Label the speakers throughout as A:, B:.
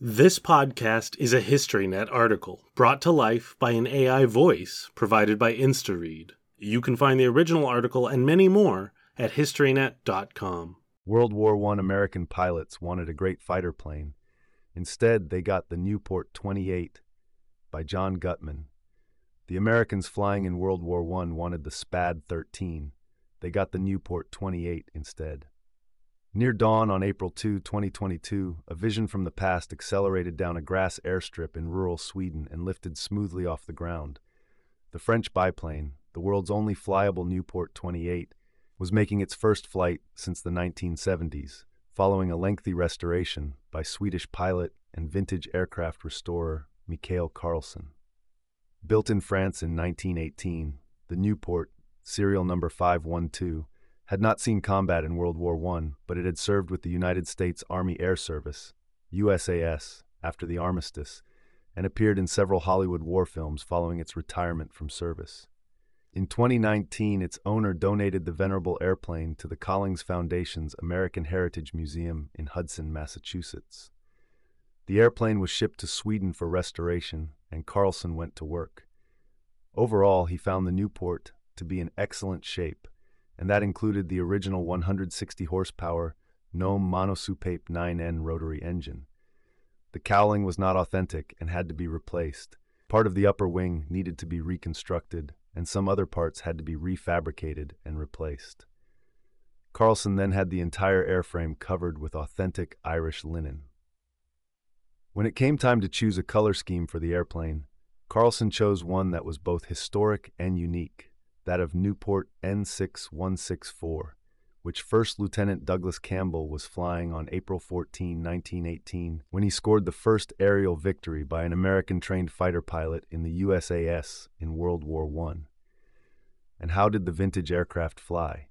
A: This podcast is a HistoryNet article brought to life by an AI voice provided by InstaRead. You can find the original article and many more at historynet.com.
B: World War I American pilots wanted a great fighter plane. Instead, they got the Nieuport 28 by John Gutman. The Americans flying in World War I wanted the SPAD 13. They got the Nieuport 28 instead. Near dawn on April 2, 2022, a vision from the past accelerated down a grass airstrip in rural Sweden and lifted smoothly off the ground. The French biplane, the world's only flyable Nieuport 28, was making its first flight since the 1970s, following a lengthy restoration by Swedish pilot and vintage aircraft restorer Mikael Carlsson. Built in France in 1918, the Nieuport, serial number 512, had not seen combat in World War I, but it had served with the United States Army Air Service, USAS, after the armistice, and appeared in several Hollywood war films following its retirement from service. In 2019, its owner donated the venerable airplane to the Collings Foundation's American Heritage Museum in Hudson, Massachusetts. The airplane was shipped to Sweden for restoration, and Carlsson went to work. Overall, he found the Nieuport to be in excellent shape and that included the original 160 horsepower Gnome monosoupape 9N rotary engine. The cowling was not authentic and had to be replaced. Part of the upper wing needed to be reconstructed, and some other parts had to be refabricated and replaced. Carlsson then had the entire airframe covered with authentic Irish linen. When it came time to choose a color scheme for the airplane, Carlsson chose one that was both historic and unique that of Nieuport N6164, which First Lieutenant Douglas Campbell was flying on April 14, 1918, when he scored the first aerial victory by an American trained fighter pilot in the USAS in World War I. And how did the vintage aircraft fly?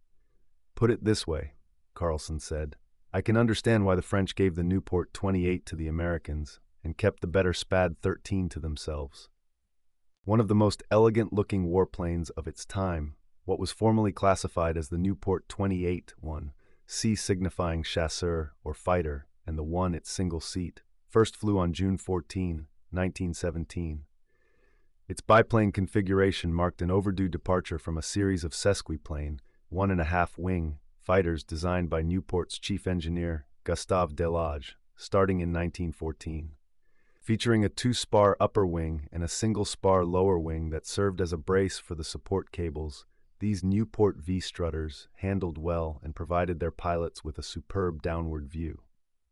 B: Put it this way, Carlsson said. I can understand why the French gave the Nieuport 28 to the Americans and kept the better SPAD 13 to themselves one of the most elegant looking warplanes of its time, what was formerly classified as the Nieuport 28 one, C signifying chasseur or fighter, and the one its single seat, first flew on June 14, 1917. Its biplane configuration marked an overdue departure from a series of sesquiplane, one and a half wing, fighters designed by Nieuport's chief engineer, Gustave Delage, starting in 1914 featuring a two spar upper wing and a single spar lower wing that served as a brace for the support cables. These Nieuport V strutters handled well and provided their pilots with a superb downward view.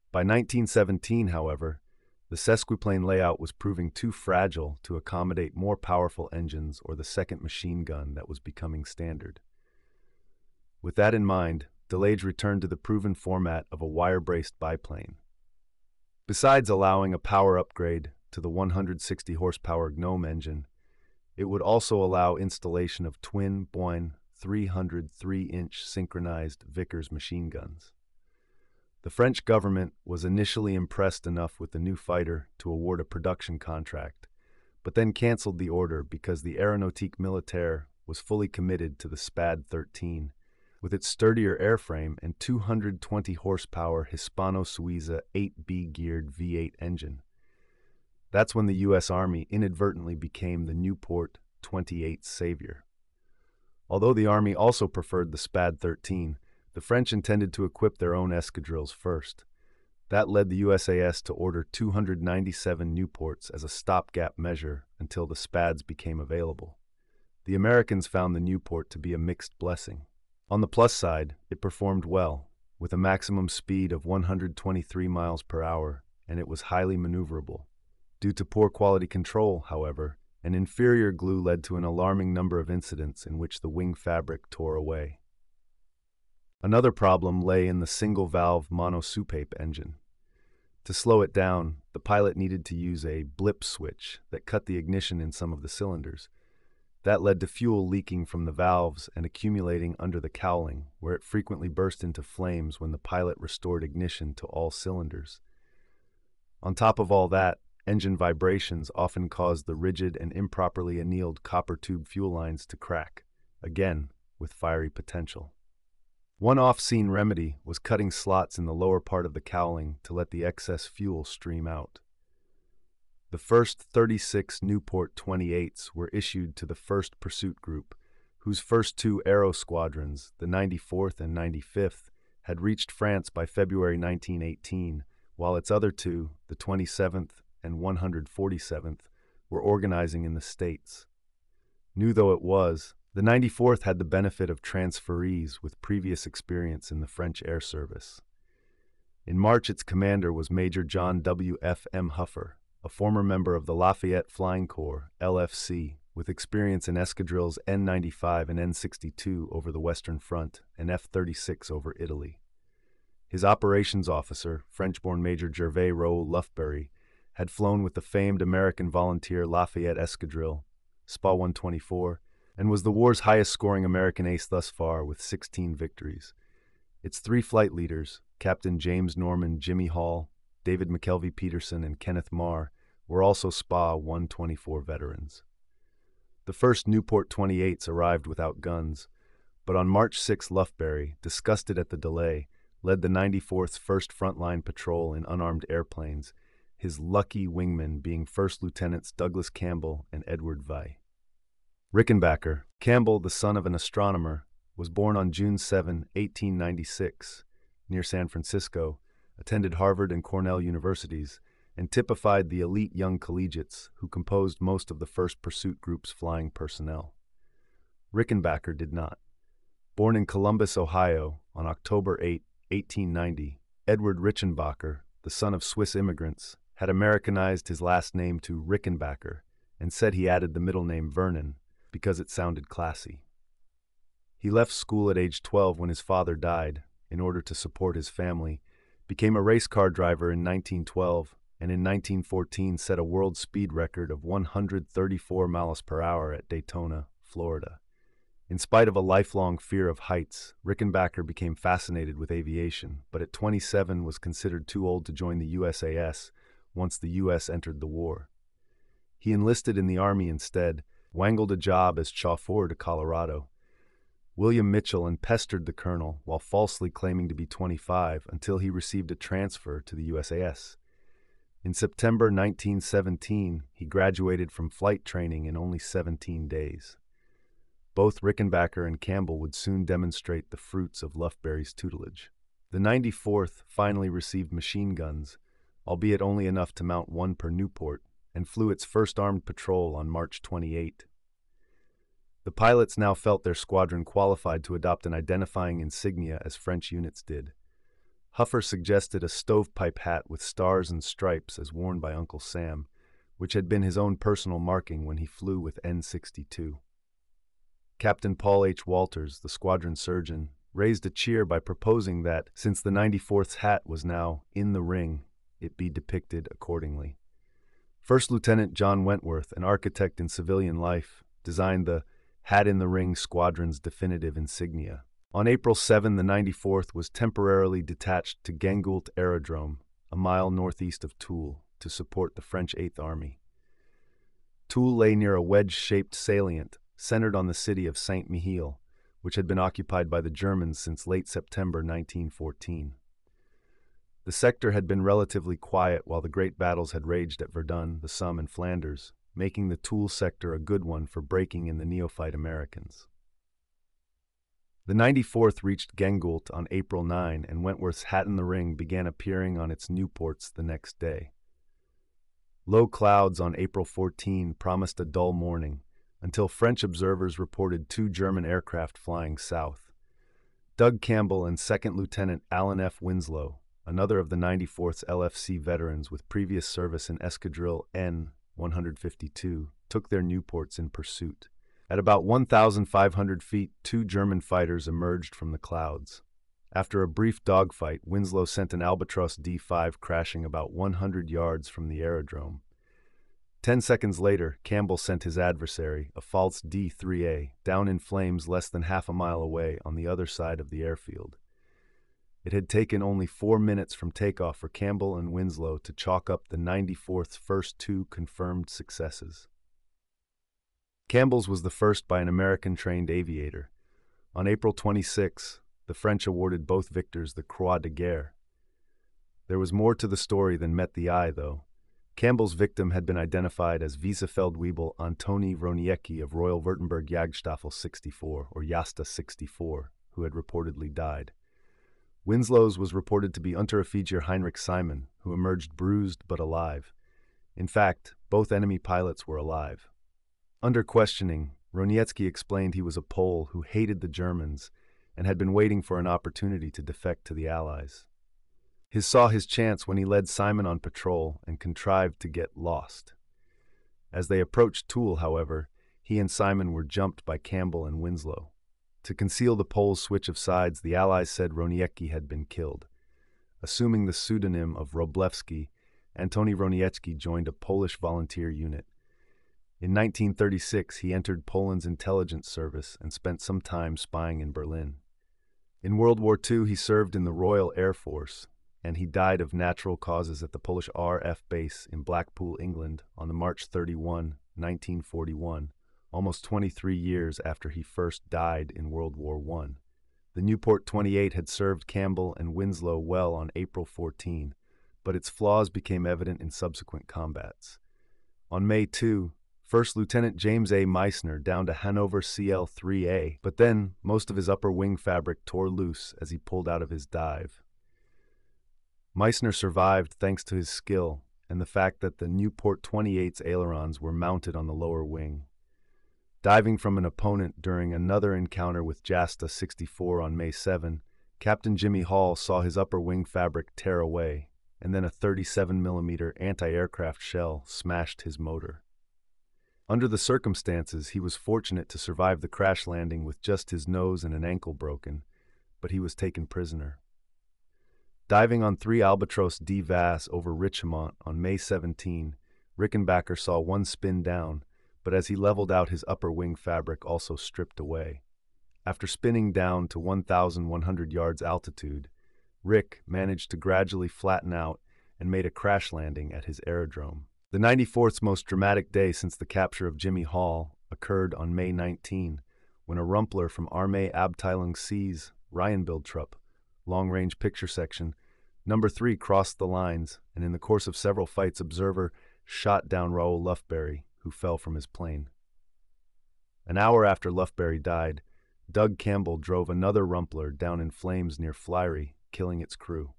B: By 1917, however, the sesquiplane layout was proving too fragile to accommodate more powerful engines or the second machine gun that was becoming standard. With that in mind, Delage returned to the proven format of a wire braced biplane. Besides allowing a power upgrade to the 160 horsepower GNOME engine, it would also allow installation of twin Boyne 303 inch synchronized Vickers machine guns. The French government was initially impressed enough with the new fighter to award a production contract, but then canceled the order because the Aeronautique Militaire was fully committed to the SPAD 13 with its sturdier airframe and 220 horsepower Hispano Suiza 8B geared V8 engine. That's when the U.S. Army inadvertently became the Nieuport 28 savior. Although the Army also preferred the SPAD 13, the French intended to equip their own escadrilles first. That led the USAS to order 297 Nieuports as a stopgap measure until the SPADs became available. The Americans found the Nieuport to be a mixed blessing. On the plus side, it performed well, with a maximum speed of 123 miles per hour, and it was highly maneuverable. Due to poor quality control, however, an inferior glue led to an alarming number of incidents in which the wing fabric tore away. Another problem lay in the single valve monosoupape engine. To slow it down, the pilot needed to use a blip switch that cut the ignition in some of the cylinders, that led to fuel leaking from the valves and accumulating under the cowling, where it frequently burst into flames when the pilot restored ignition to all cylinders. On top of all that, engine vibrations often caused the rigid and improperly annealed copper tube fuel lines to crack, again with fiery potential. One off-scene remedy was cutting slots in the lower part of the cowling to let the excess fuel stream out. The first 36 Nieuport 28s were issued to the 1st Pursuit Group, whose first two Aero squadrons, the 94th and 95th, had reached France by February 1918, while its other two, the 27th and 147th, were organizing in the States. New though it was, the 94th had the benefit of transferees with previous experience in the French Air Service. In March, its commander was Major John W. F. M. Huffer, a former member of the Lafayette Flying Corps, LFC, with experience in escadrilles N95 and N62 over the Western Front and F 36 over Italy. His operations officer, French born Major Gervais Raoul Lufbery, had flown with the famed American volunteer Lafayette Escadrille, SPA 124, and was the war's highest scoring American ace thus far with 16 victories. Its three flight leaders, Captain James Norman Jimmy Hall, David McKelvey Peterson, and Kenneth Marr, were also SPA 124 veterans. The first Nieuport 28s arrived without guns, but on March 6 Lufbery, disgusted at the delay, led the 94th's first frontline patrol in unarmed airplanes, his lucky wingmen being First Lieutenants Douglas Campbell and Edward Vai. Rickenbacker, Campbell, the son of an astronomer, was born on June 7, 1896, near San Francisco, attended Harvard and Cornell universities, and typified the elite young collegiates who composed most of the first pursuit group's flying personnel. Rickenbacker did not. Born in Columbus, Ohio, on October 8, 1890, Edward Rickenbacher, the son of Swiss immigrants, had Americanized his last name to Rickenbacker and said he added the middle name Vernon because it sounded classy. He left school at age 12 when his father died in order to support his family became a race car driver in 1912, and in 1914 set a world speed record of 134 miles per hour at Daytona, Florida. In spite of a lifelong fear of heights, Rickenbacker became fascinated with aviation, but at 27 was considered too old to join the USAS once the U.S. entered the war. He enlisted in the Army instead, wangled a job as chauffeur to Colonel, William Mitchell and pestered the colonel while falsely claiming to be 25 until he received a transfer to the USAS. In September 1917, he graduated from flight training in only 17 days. Both Rickenbacker and Campbell would soon demonstrate the fruits of Lufbery's tutelage. The 94th finally received machine guns, albeit only enough to mount one per Nieuport, and flew its first armed patrol on March 28. The pilots now felt their squadron qualified to adopt an identifying insignia as French units did. Huffer suggested a stovepipe hat with stars and stripes as worn by Uncle Sam, which had been his own personal marking when he flew with N62. Captain Paul H. Walters, the squadron surgeon, raised a cheer by proposing that, since the 94th's hat was now in the ring, it be depicted accordingly. First Lieutenant John Wentworth, an architect in civilian life, designed the hat in the ring squadron's definitive insignia. On April 7, the 94th was temporarily detached to Gengoult Aerodrome, a mile northeast of Toul, to support the French Eighth Army. Toul lay near a wedge-shaped salient centered on the city of Saint-Mihiel, which had been occupied by the Germans since late September 1914. The sector had been relatively quiet while the great battles had raged at Verdun, the Somme, and Flanders, making the Toul sector a good one for breaking in the neophyte Americans. The 94th reached Gengoult on April 9, and Wentworth's hat in the ring began appearing on its Nieuports the next day. Low clouds on April 14 promised a dull morning, until French observers reported two German aircraft flying south. Doug Campbell and Second Lieutenant Alan F. Winslow, another of the 94th's LFC veterans with previous service in Escadrille N 152, took their Nieuports in pursuit. At about 1,500 feet, two German fighters emerged from the clouds. After a brief dogfight, Winslow sent an Albatros D5 crashing about 100 yards from the aerodrome. Ten seconds later, Campbell sent his adversary, a Pfalz D3A, down in flames less than half a mile away on the other side of the airfield. It had taken only four minutes from takeoff for Campbell and Winslow to chalk up the 94th's first two confirmed successes. Campbell's was the first by an American trained aviator. On April 26, the French awarded both victors the Croix de Guerre. There was more to the story than met the eye, though. Campbell's victim had been identified as Vizefeldwebel Antoni Roniecki of Royal Württemberg Jagdstaffel 64, or Jasta 64, who had reportedly died. Winslow's was reported to be Unteroffizier Heinrich Simon, who emerged bruised but alive. In fact, both enemy pilots were alive. Under questioning, Roniecki explained he was a Pole who hated the Germans and had been waiting for an opportunity to defect to the Allies. He saw his chance when he led Simon on patrol and contrived to get lost. As they approached Toul, however, he and Simon were jumped by Campbell and Winslow. To conceal the Poles' switch of sides, the Allies said Roniecki had been killed. Assuming the pseudonym of Roblewski, Antoni Roniecki joined a Polish volunteer unit. In 1936, he entered Poland's intelligence service and spent some time spying in Berlin. In World War II, he served in the Royal Air Force, and he died of natural causes at the Polish RF base in Blackpool, England, on the March 31, 1941, almost 23 years after he first died in World War I. The Nieuport 28 had served Campbell and Winslow well on April 14, but its flaws became evident in subsequent combats. On May 2, First Lieutenant James A. Meissner downed a Hanover CL 3A, but then most of his upper wing fabric tore loose as he pulled out of his dive. Meissner survived thanks to his skill and the fact that the Nieuport 28's ailerons were mounted on the lower wing. Diving from an opponent during another encounter with Jasta 64 on May 7, Captain Jimmy Hall saw his upper wing fabric tear away, and then a 37 mm anti-aircraft shell smashed his motor. Under the circumstances, he was fortunate to survive the crash landing with just his nose and an ankle broken, but he was taken prisoner. Diving on 3 Albatros D Vass over Richemont on May 17, Rickenbacker saw one spin down, but as he leveled out his upper wing fabric also stripped away. After spinning down to 1,100 yards altitude, Rick managed to gradually flatten out and made a crash landing at his aerodrome. The 94th's most dramatic day since the capture of Jimmy Hall occurred on May 19, when a Rumpler from Armee Abteilung C's Rheinbildtrupp, long-range picture section, number 3 crossed the lines, and in the course of several fights Observer shot down Raoul Lufbery, who fell from his plane. An hour after Lufbery died, Doug Campbell drove another Rumpler down in flames near Flirey, killing its crew.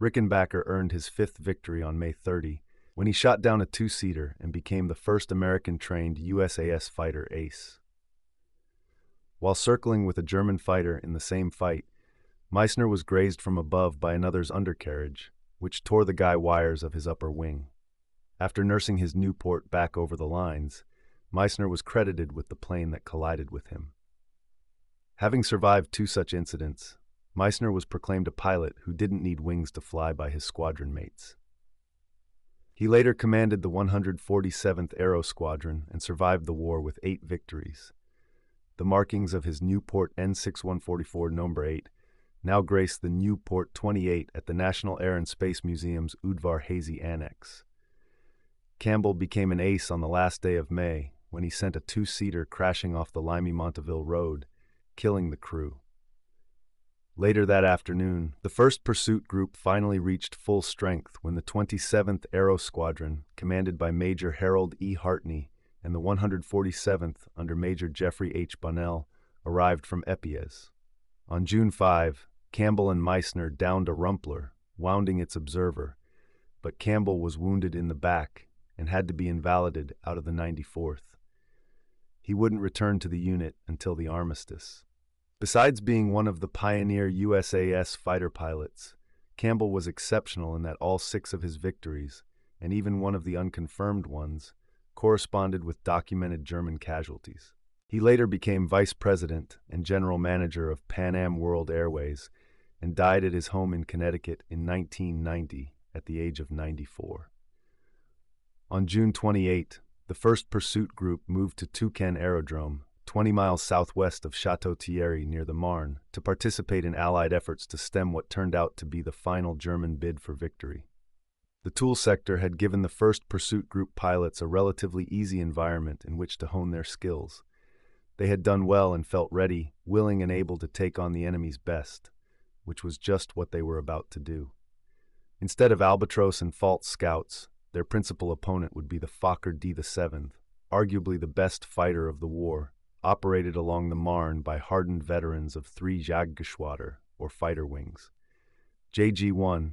B: Rickenbacker earned his fifth victory on May 30, when he shot down a two seater and became the first American trained USAS fighter ace. While circling with a German fighter in the same fight, Meissner was grazed from above by another's undercarriage, which tore the guy wires of his upper wing. After nursing his Nieuport back over the lines, Meissner was credited with the plane that collided with him. Having survived two such incidents, Meissner was proclaimed a pilot who didn't need wings to fly by his squadron mates. He later commanded the 147th Aero Squadron and survived the war with eight victories. The markings of his Nieuport N6144 Number 8 now grace the Nieuport 28 at the National Air and Space Museum's Udvar-Hazy Annex. Campbell became an ace on the last day of May when he sent a two-seater crashing off the Limey Monteville Road, killing the crew. Later that afternoon, the first pursuit group finally reached full strength when the 27th Aero Squadron, commanded by Major Harold E. Hartney, and the 147th under Major Jeffrey H. Bonnell, arrived from Epiez. On June 5, Campbell and Meissner downed a Rumpler, wounding its observer, but Campbell was wounded in the back and had to be invalided out of the 94th. He wouldn't return to the unit until the armistice. Besides being one of the pioneer USAS fighter pilots, Campbell was exceptional in that all six of his victories, and even one of the unconfirmed ones, corresponded with documented German casualties. He later became vice president and general manager of Pan Am World Airways and died at his home in Connecticut in 1990 at the age of 94. On June 28, the first pursuit group moved to Touquin Aerodrome 20 miles southwest of Chateau Thierry near the Marne, to participate in Allied efforts to stem what turned out to be the final German bid for victory. The Toul sector had given the first pursuit group pilots a relatively easy environment in which to hone their skills. They had done well and felt ready, willing, and able to take on the enemy's best, which was just what they were about to do. Instead of Albatros and Pfalz scouts, their principal opponent would be the Fokker D VII, arguably the best fighter of the war, operated along the Marne by hardened veterans of 3 Jagdgeschwader, or fighter wings. JG-1,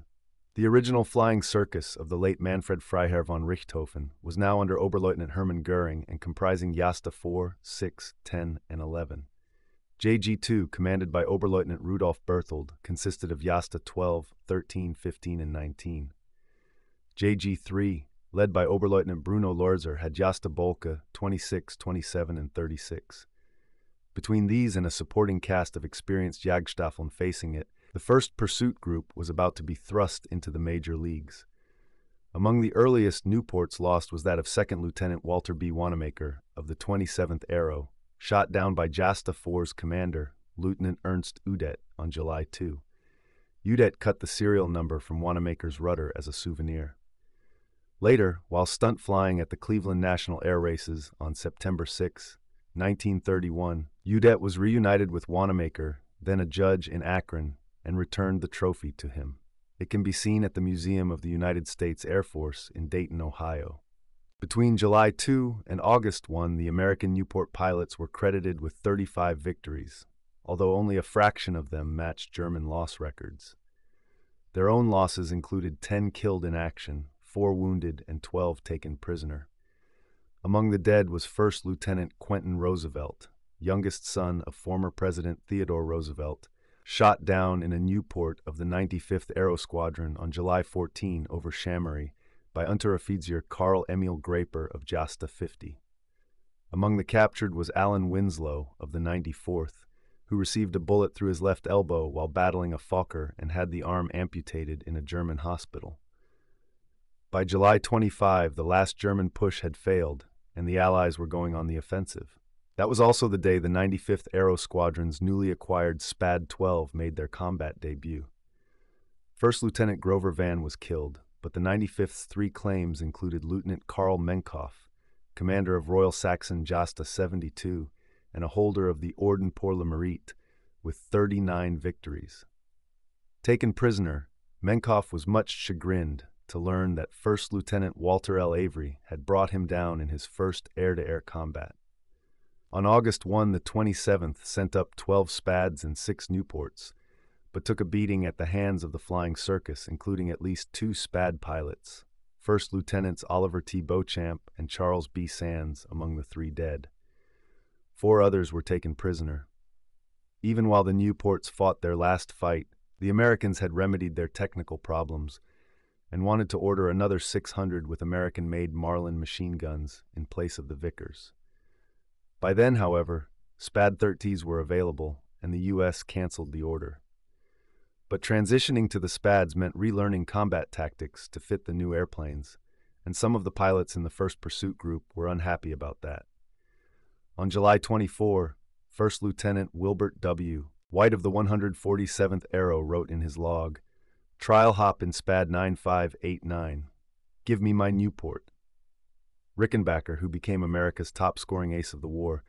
B: the original flying circus of the late Manfred Freiherr von Richthofen, was now under Oberleutnant Hermann Goering and comprising Jasta 4, 6, 10, and 11. JG2, commanded by Oberleutnant Rudolf Berthold, consisted of Jasta 12, 13, 15, and 19. JG3, led by Oberleutnant Bruno Loerzer, had Jasta Boelcke 26, 27, and 36. Between these and a supporting cast of experienced Jagdstaffeln facing it, the first pursuit group was about to be thrust into the major leagues. Among the earliest Nieuports lost was that of 2nd Lieutenant Walter B. Wanamaker of the 27th Aero, shot down by Jasta 4's commander, Lieutenant Ernst Udet, on July 2. Udet cut the serial number from Wanamaker's rudder as a souvenir. Later, while stunt flying at the Cleveland National Air Races on September 6, 1931, Udet was reunited with Wanamaker, then a judge in Akron, and returned the trophy to him. It can be seen at the Museum of the United States Air Force in Dayton, Ohio. Between July 2 and August 1, the American Nieuport pilots were credited with 35 victories, although only a fraction of them matched German loss records. Their own losses included 10 killed in action, 4 wounded, and 12 taken prisoner. Among the dead was First Lieutenant Quentin Roosevelt, youngest son of former President Theodore Roosevelt, shot down in a Nieuport of the 95th Aero Squadron on July 14 over Chamery by Unteroffizier Karl Emil Graper of Jasta 50. Among the captured was Alan Winslow of the 94th, who received a bullet through his left elbow while battling a Fokker and had the arm amputated in a German hospital. By July 25, the last German push had failed, and the Allies were going on the offensive. That was also the day the 95th Aero Squadron's newly acquired SPAD 12 made their combat debut. First Lieutenant Grover Van was killed, but the 95th's three claims included Lieutenant Karl Menckhoff, commander of Royal Saxon Jasta 72 and a holder of the Orden pour le Mérite, with 39 victories. Taken prisoner, Menckhoff was much chagrined to learn that First Lieutenant Walter L. Avery had brought him down in his first air-to-air combat. On August 1, the 27th sent up 12 SPADs and 6 Nieuports, but took a beating at the hands of the flying circus, including at least two SPAD pilots, First Lieutenants Oliver T. Beauchamp and Charles B. Sands among the three dead. Four others were taken prisoner. Even while the Nieuports fought their last fight, the Americans had remedied their technical problems and wanted to order another 600 with American-made Marlin machine guns in place of the Vickers. By then, however, SPAD 30s were available, and the U.S. canceled the order. But transitioning to the SPADs meant relearning combat tactics to fit the new airplanes, and some of the pilots in the first pursuit group were unhappy about that. On July 24, First Lieutenant Wilbert W. White of the 147th Aero wrote in his log, Trial hop in SPAD 9589. Give me my Nieuport. Rickenbacker, who became America's top scoring ace of the war,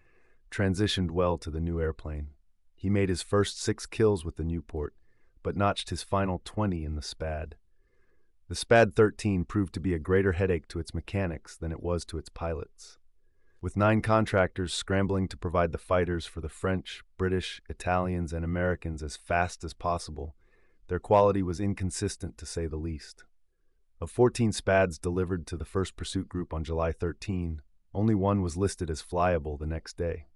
B: transitioned well to the new airplane. He made his first six kills with the Nieuport, but notched his final 20 in the SPAD. The SPAD 13 proved to be a greater headache to its mechanics than it was to its pilots. With nine contractors scrambling to provide the fighters for the French, British, Italians, and Americans as fast as possible, their quality was inconsistent to say the least. Of 14 SPADs delivered to the first pursuit group on July 13, only one was listed as flyable the next day.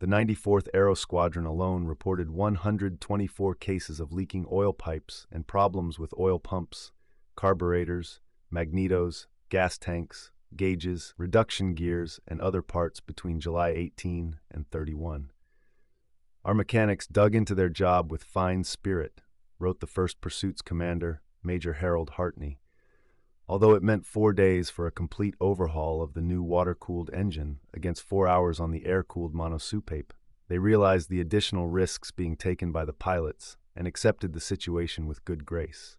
B: The 94th Aero Squadron alone reported 124 cases of leaking oil pipes and problems with oil pumps, carburetors, magnetos, gas tanks, gauges, reduction gears, and other parts between July 18 and 31. Our mechanics dug into their job with fine spirit, wrote the First Pursuit's commander, Major Harold Hartney, although it meant four days for a complete overhaul of the new water-cooled engine against four hours on the air-cooled monosoupape. They realized the additional risks being taken by the pilots and accepted the situation with good grace.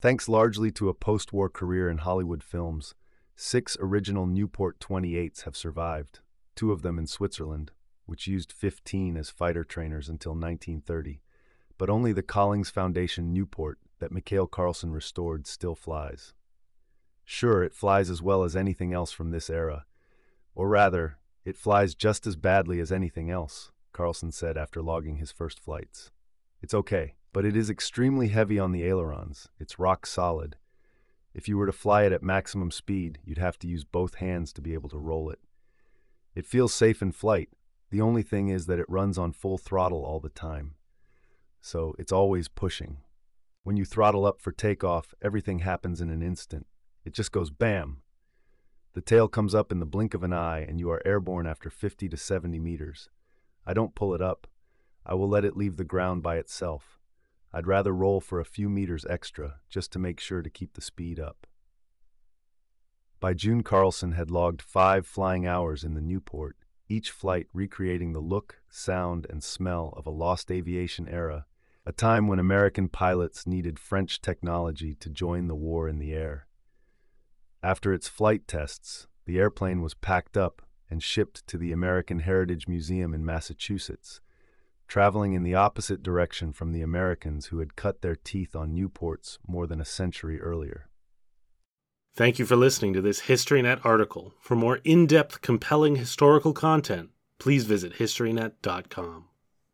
B: Thanks largely to a post-war career in Hollywood films, six original Nieuport 28s have survived. two of them in Switzerland, which used 15 as fighter trainers until 1930, but only the Collings Foundation Nieuport that Mikael Carlsson restored still flies. Sure, it flies as well as anything else from this era, or rather, it flies just as badly as anything else, Carlsson said after logging his first flights. It's okay, but it is extremely heavy on the ailerons. It's rock solid. If you were to fly it at maximum speed, you'd have to use both hands to be able to roll it. It feels safe in flight. The only thing is that it runs on full throttle all the time. So it's always pushing. When you throttle up for takeoff, everything happens in an instant. It just goes bam. The tail comes up in the blink of an eye, and you are airborne after 50 to 70 meters. I don't pull it up. I will let it leave the ground by itself. I'd rather roll for a few meters extra just to make sure to keep the speed up. By June, Carlsson had logged five flying hours in the Nieuport, each flight recreating the look, sound, and smell of a lost aviation era, a time when American pilots needed French technology to join the war in the air. After its flight tests, the airplane was packed up and shipped to the American Heritage Museum in Massachusetts, traveling in the opposite direction from the Americans who had cut their teeth on Nieuports more than a century earlier.
A: Thank you for listening to this HistoryNet article. For more in depth, compelling historical content, please visit HistoryNet.com.